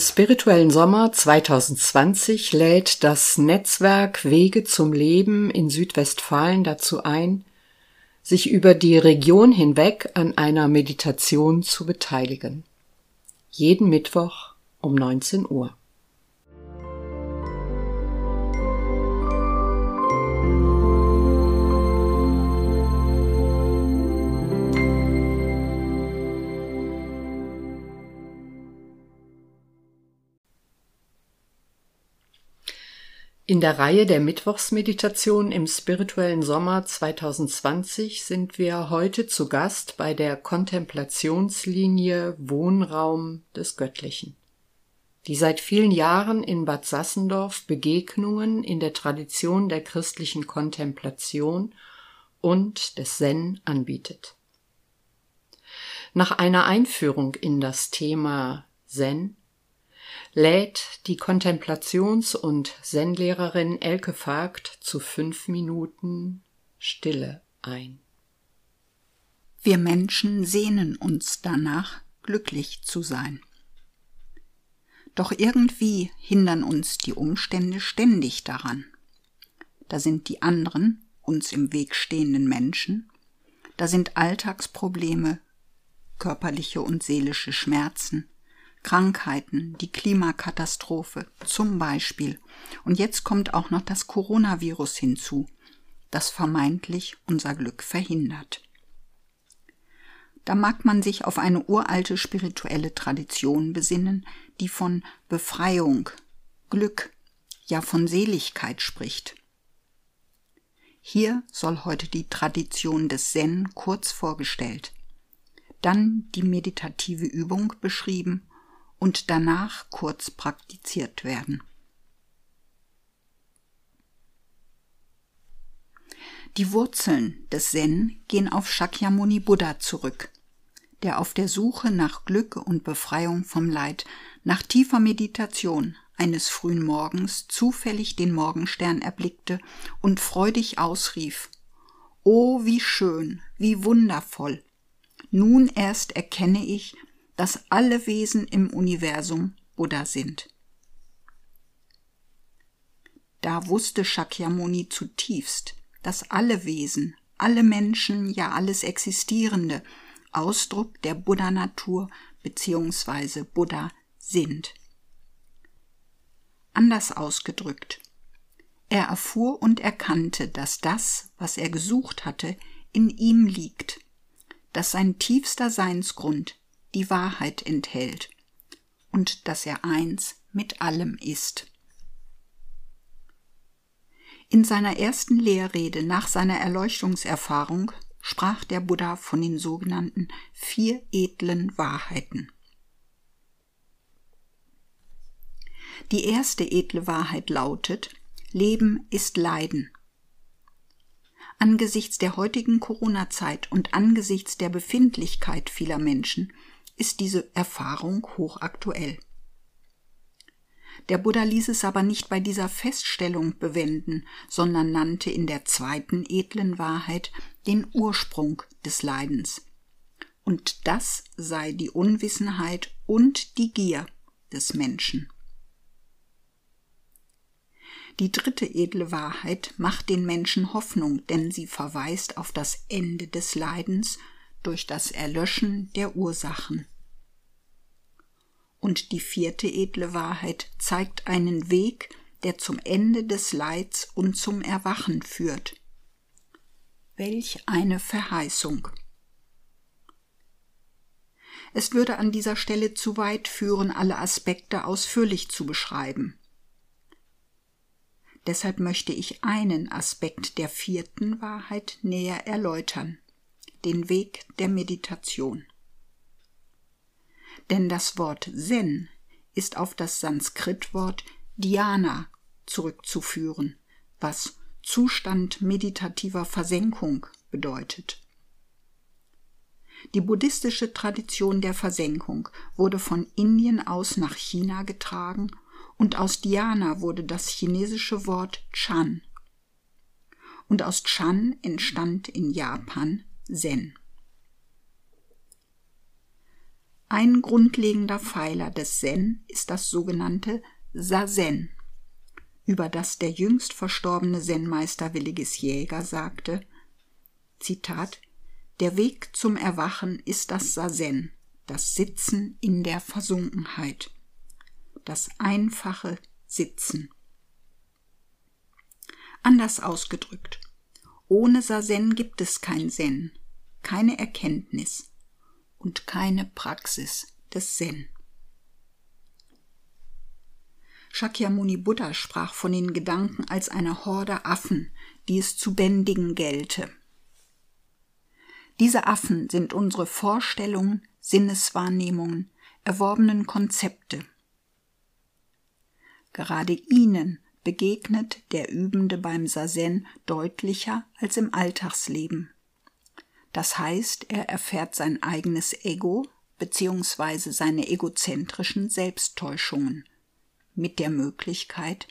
spirituellen Sommer 2020 lädt das Netzwerk Wege zum Leben in Südwestfalen dazu ein, sich über die Region hinweg an einer Meditation zu beteiligen. Jeden Mittwoch um 19 Uhr. In der Reihe der Mittwochsmeditation im spirituellen Sommer 2020 sind wir heute zu Gast bei der Kontemplationslinie Wohnraum des Göttlichen, die seit vielen Jahren in Bad Sassendorf Begegnungen in der Tradition der christlichen Kontemplation und des Zen anbietet. Nach einer Einführung in das Thema Zen lädt die Kontemplations- und Zen-Lehrerin Elke Vogt zu fünf Minuten Stille ein. Wir Menschen sehnen uns danach, glücklich zu sein. Doch irgendwie hindern uns die Umstände ständig daran. Da sind die anderen, uns im Weg stehenden Menschen, da sind Alltagsprobleme, körperliche und seelische Schmerzen, Krankheiten, die Klimakatastrophe zum Beispiel. Und jetzt kommt auch noch das Coronavirus hinzu, das vermeintlich unser Glück verhindert. Da mag man sich auf eine uralte spirituelle Tradition besinnen, die von Befreiung, Glück, ja von Seligkeit spricht. Hier soll heute die Tradition des Zen kurz vorgestellt, dann die meditative Übung beschrieben und danach kurz praktiziert werden. Die Wurzeln des Zen gehen auf Shakyamuni Buddha zurück, der auf der Suche nach Glück und Befreiung vom Leid, nach tiefer Meditation eines frühen Morgens zufällig den Morgenstern erblickte und freudig ausrief Oh, wie schön, wie wundervoll. Nun erst erkenne ich, dass alle Wesen im Universum Buddha sind. Da wusste Shakyamuni zutiefst, dass alle Wesen, alle Menschen, ja alles Existierende Ausdruck der Buddha-Natur bzw. Buddha sind. Anders ausgedrückt, er erfuhr und erkannte, dass das, was er gesucht hatte, in ihm liegt, dass sein tiefster Seinsgrund die Wahrheit enthält und dass er eins mit allem ist. In seiner ersten Lehrrede nach seiner Erleuchtungserfahrung sprach der Buddha von den sogenannten vier edlen Wahrheiten. Die erste edle Wahrheit lautet, Leben ist Leiden angesichts der heutigen Corona-Zeit und angesichts der Befindlichkeit vieler Menschen ist diese Erfahrung hochaktuell. Der Buddha ließ es aber nicht bei dieser Feststellung bewenden, sondern nannte in der zweiten edlen Wahrheit den Ursprung des Leidens. Und das sei die Unwissenheit und die Gier des Menschen. Die dritte edle Wahrheit macht den Menschen Hoffnung, denn sie verweist auf das Ende des Leidens durch das Erlöschen der Ursachen. Und die vierte edle Wahrheit zeigt einen Weg, der zum Ende des Leids und zum Erwachen führt. Welch eine Verheißung. Es würde an dieser Stelle zu weit führen, alle Aspekte ausführlich zu beschreiben. Deshalb möchte ich einen Aspekt der vierten Wahrheit näher erläutern, den Weg der Meditation. Denn das Wort Zen ist auf das Sanskritwort Dhyana zurückzuführen, was Zustand meditativer Versenkung bedeutet. Die buddhistische Tradition der Versenkung wurde von Indien aus nach China getragen und aus Dhyana wurde das chinesische Wort Chan. Und aus Chan entstand in Japan Zen. Ein grundlegender Pfeiler des Zen ist das sogenannte Sazen, über das der jüngst verstorbene Zen-Meister Willigis Jäger sagte, Zitat, der Weg zum Erwachen ist das Sazen, das Sitzen in der Versunkenheit, das einfache Sitzen. Anders ausgedrückt, ohne Sazen gibt es kein Zen, keine Erkenntnis und keine Praxis des Zen. Shakyamuni Buddha sprach von den Gedanken als eine Horde Affen, die es zu bändigen gelte. Diese Affen sind unsere Vorstellungen, Sinneswahrnehmungen, erworbenen Konzepte. Gerade ihnen begegnet der Übende beim Sazen deutlicher als im Alltagsleben. Das heißt, er erfährt sein eigenes Ego bzw. seine egozentrischen Selbsttäuschungen mit der Möglichkeit,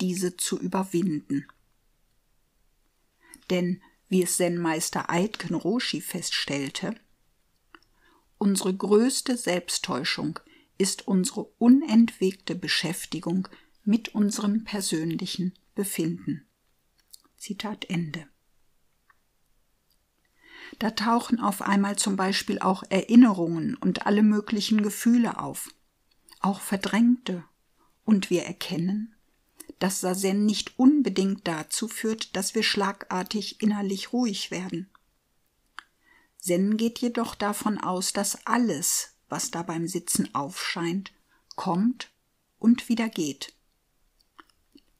diese zu überwinden. Denn, wie es Zen-Meister Aitken Roshi feststellte, unsere größte Selbsttäuschung ist unsere unentwegte Beschäftigung mit unserem persönlichen Befinden. Zitat Ende. Da tauchen auf einmal zum Beispiel auch Erinnerungen und alle möglichen Gefühle auf, auch verdrängte, und wir erkennen, dass Sazen nicht unbedingt dazu führt, dass wir schlagartig innerlich ruhig werden. Zen geht jedoch davon aus, dass alles, was da beim Sitzen aufscheint, kommt und wieder geht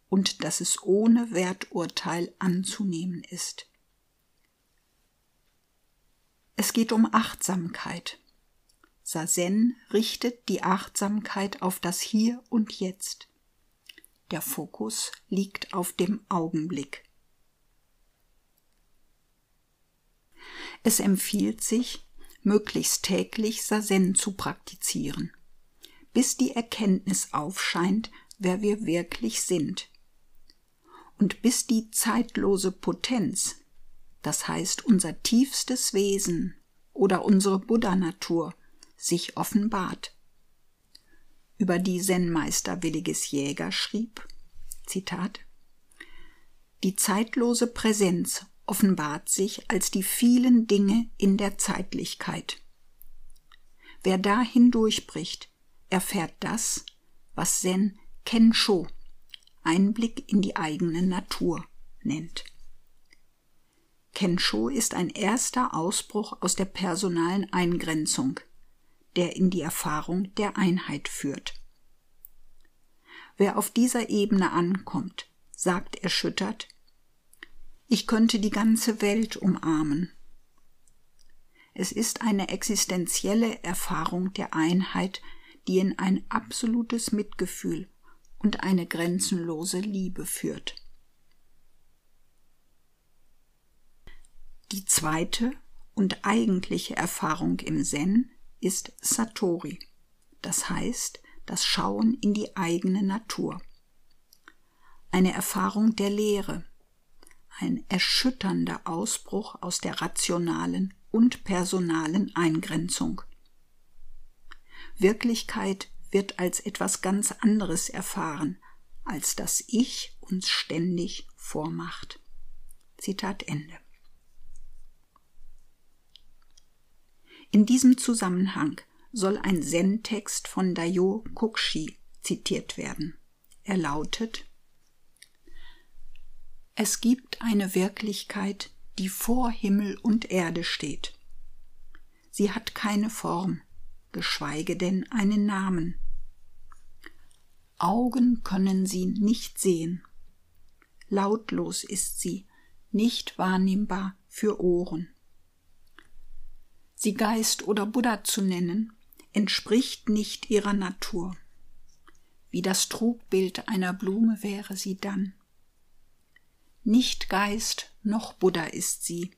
und dass es ohne Werturteil anzunehmen ist. Es geht um Achtsamkeit. Sazen richtet die Achtsamkeit auf das Hier und Jetzt. Der Fokus liegt auf dem Augenblick. Es empfiehlt sich, möglichst täglich Sazen zu praktizieren, bis die Erkenntnis aufscheint, wer wir wirklich sind und bis die zeitlose Potenz, das heißt unser tiefstes Wesen oder unsere Buddha-Natur, sich offenbart. Über die Zen-Meister Williges Jäger schrieb, Zitat, Die zeitlose Präsenz offenbart sich als die vielen Dinge in der Zeitlichkeit. Wer dahin durchbricht, erfährt das, was Zen Kensho Einblick in die eigene Natur nennt. Kensho ist ein erster Ausbruch aus der personalen Eingrenzung, der in die Erfahrung der Einheit führt. Wer auf dieser Ebene ankommt, sagt erschüttert, ich könnte die ganze Welt umarmen. Es ist eine existenzielle Erfahrung der Einheit, die in ein absolutes Mitgefühl und eine grenzenlose Liebe führt. Die zweite und eigentliche Erfahrung im Zen ist Satori, das heißt das Schauen in die eigene Natur. Eine Erfahrung der Lehre, ein erschütternder Ausbruch aus der rationalen und personalen Eingrenzung. Wirklichkeit wird als etwas ganz anderes erfahren, als das Ich uns ständig vormacht. Zitat Ende. In diesem Zusammenhang soll ein Zen-Text von Dayo Kokshi zitiert werden. Er lautet Es gibt eine Wirklichkeit, die vor Himmel und Erde steht. Sie hat keine Form, geschweige denn einen Namen. Augen können sie nicht sehen. Lautlos ist sie, nicht wahrnehmbar für Ohren. Sie Geist oder Buddha zu nennen, entspricht nicht ihrer Natur. Wie das Trugbild einer Blume wäre sie dann. Nicht Geist noch Buddha ist sie.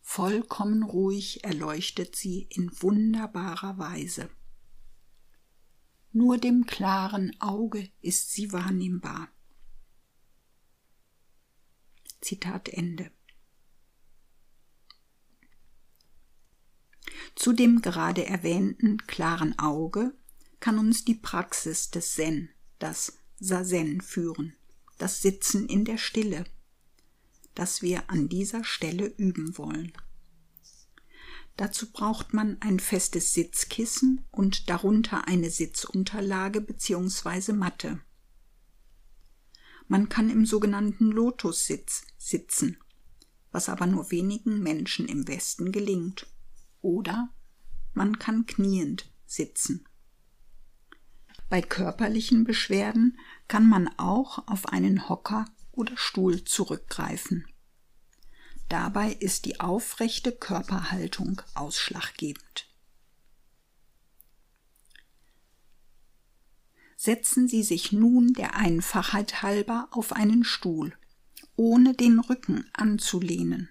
Vollkommen ruhig erleuchtet sie in wunderbarer Weise. Nur dem klaren Auge ist sie wahrnehmbar. Zitat Ende. Zu dem gerade erwähnten klaren Auge kann uns die Praxis des Zen, das Sazen führen, das Sitzen in der Stille, das wir an dieser Stelle üben wollen. Dazu braucht man ein festes Sitzkissen und darunter eine Sitzunterlage bzw. Matte. Man kann im sogenannten Lotussitz sitzen, was aber nur wenigen Menschen im Westen gelingt. Oder man kann kniend sitzen. Bei körperlichen Beschwerden kann man auch auf einen Hocker oder Stuhl zurückgreifen. Dabei ist die aufrechte Körperhaltung ausschlaggebend. Setzen Sie sich nun der Einfachheit halber auf einen Stuhl, ohne den Rücken anzulehnen,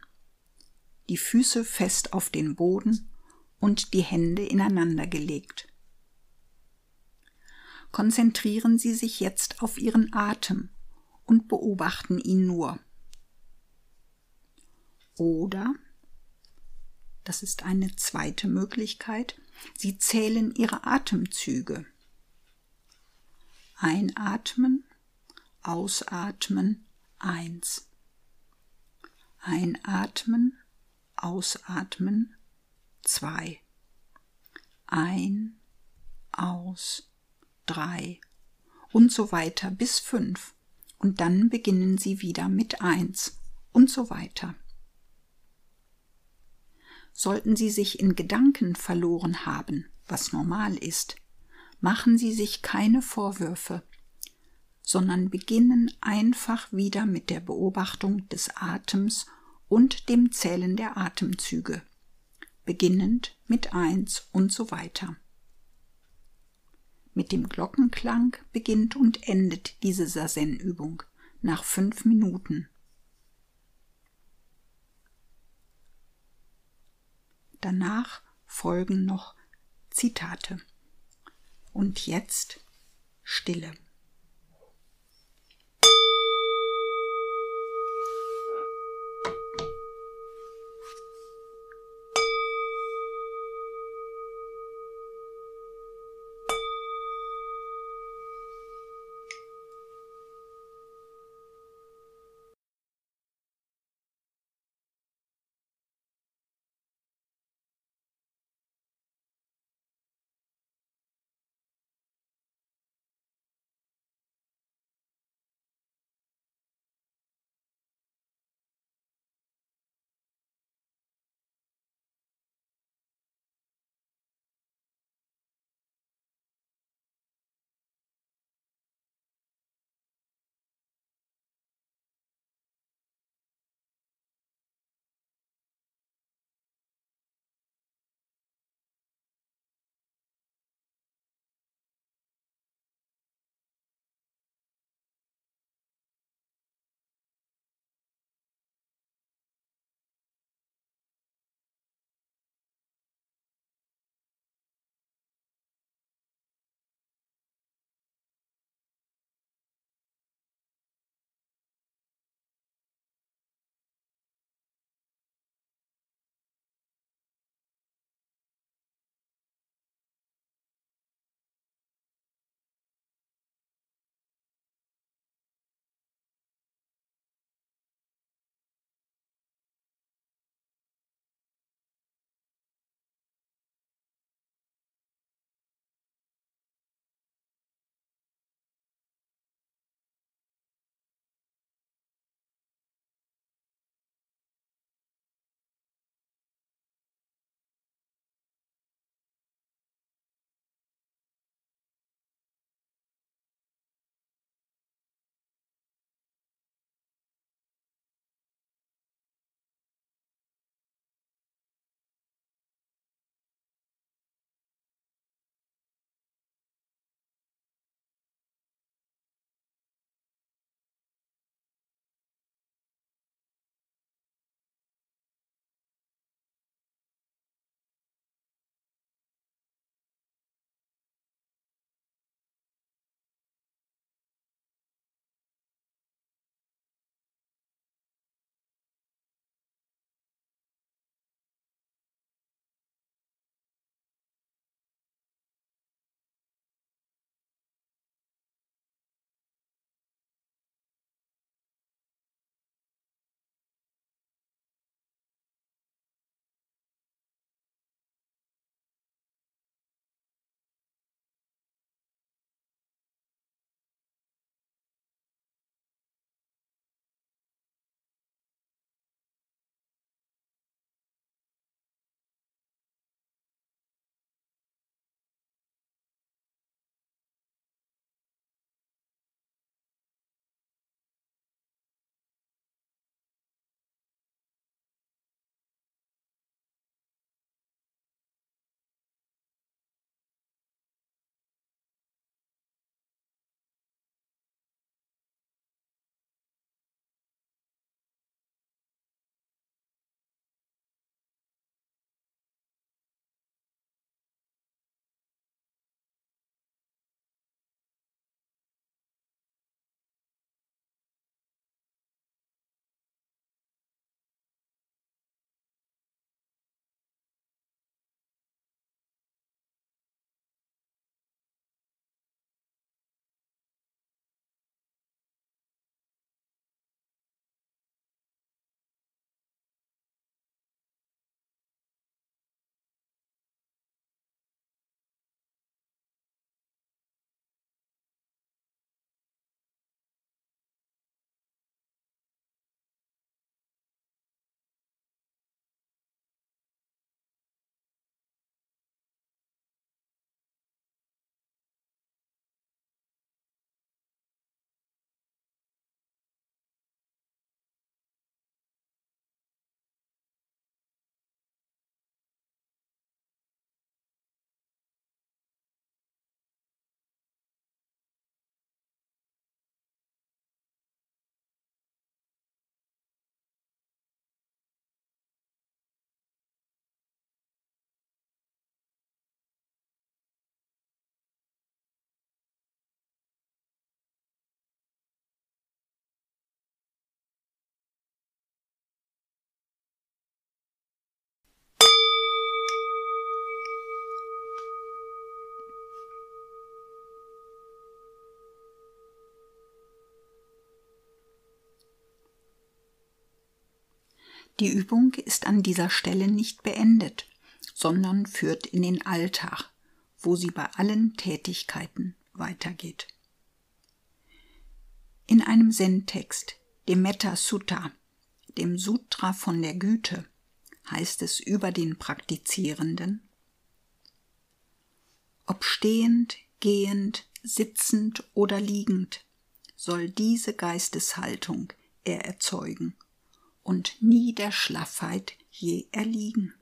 die Füße fest auf den Boden und die Hände ineinander gelegt. Konzentrieren Sie sich jetzt auf Ihren Atem und beobachten ihn nur. Oder, das ist eine zweite Möglichkeit, Sie zählen Ihre Atemzüge. Einatmen, ausatmen, eins. Einatmen, ausatmen, zwei. Ein, aus, drei und so weiter bis fünf. Und dann beginnen Sie wieder mit eins und so weiter. Sollten Sie sich in Gedanken verloren haben, was normal ist, machen Sie sich keine Vorwürfe, sondern beginnen einfach wieder mit der Beobachtung des Atems und dem Zählen der Atemzüge, beginnend mit eins und so weiter. Mit dem Glockenklang beginnt und endet diese Sazen-Übung nach fünf Minuten. Danach folgen noch Zitate. Und jetzt Stille. Die Übung ist an dieser Stelle nicht beendet, sondern führt in den Alltag, wo sie bei allen Tätigkeiten weitergeht. In einem Zen-Text, dem Metta Sutta, dem Sutra von der Güte, heißt es über den Praktizierenden, ob stehend, gehend, sitzend oder liegend, soll diese Geisteshaltung er erzeugen und nie der Schlaffheit je erliegen.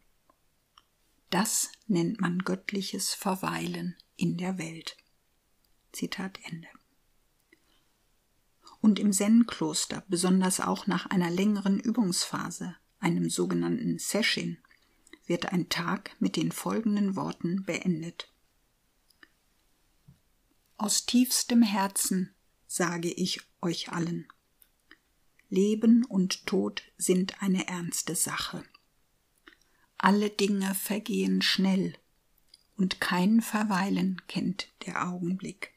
Das nennt man göttliches Verweilen in der Welt. Zitat Ende. Und im Zen-Kloster, besonders auch nach einer längeren Übungsphase, einem sogenannten Session, wird ein Tag mit den folgenden Worten beendet. Aus tiefstem Herzen sage ich euch allen. Leben und Tod sind eine ernste Sache. Alle Dinge vergehen schnell, und kein Verweilen kennt der Augenblick.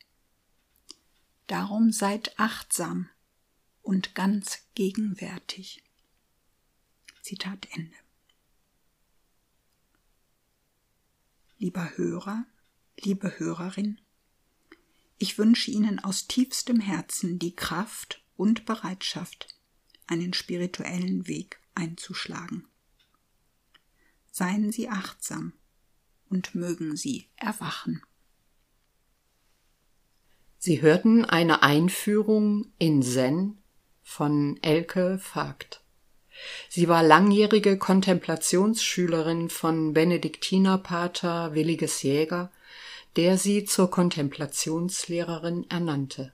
Darum seid achtsam und ganz gegenwärtig. Zitat Ende. Lieber Hörer, liebe Hörerin, ich wünsche Ihnen aus tiefstem Herzen die Kraft und Bereitschaft, einen spirituellen Weg einzuschlagen. Seien Sie achtsam und mögen Sie erwachen. Sie hörten eine Einführung in Zen von Elke Vogt. Sie war langjährige Kontemplationsschülerin von Benediktinerpater Williges Jäger, der sie zur Kontemplationslehrerin ernannte.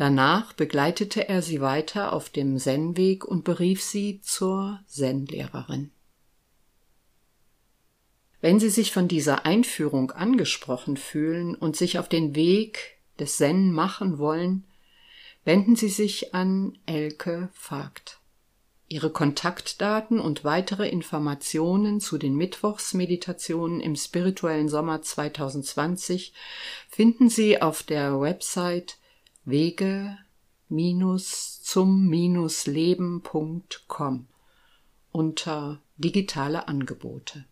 Danach begleitete er sie weiter auf dem Zen-Weg und berief sie zur Zen-Lehrerin. Wenn Sie sich von dieser Einführung angesprochen fühlen und sich auf den Weg des Zen machen wollen, wenden Sie sich an Elke Vogt. Ihre Kontaktdaten und weitere Informationen zu den Mittwochsmeditationen im spirituellen Sommer 2020 finden Sie auf der Website wege-zum-leben.com unter digitale Angebote.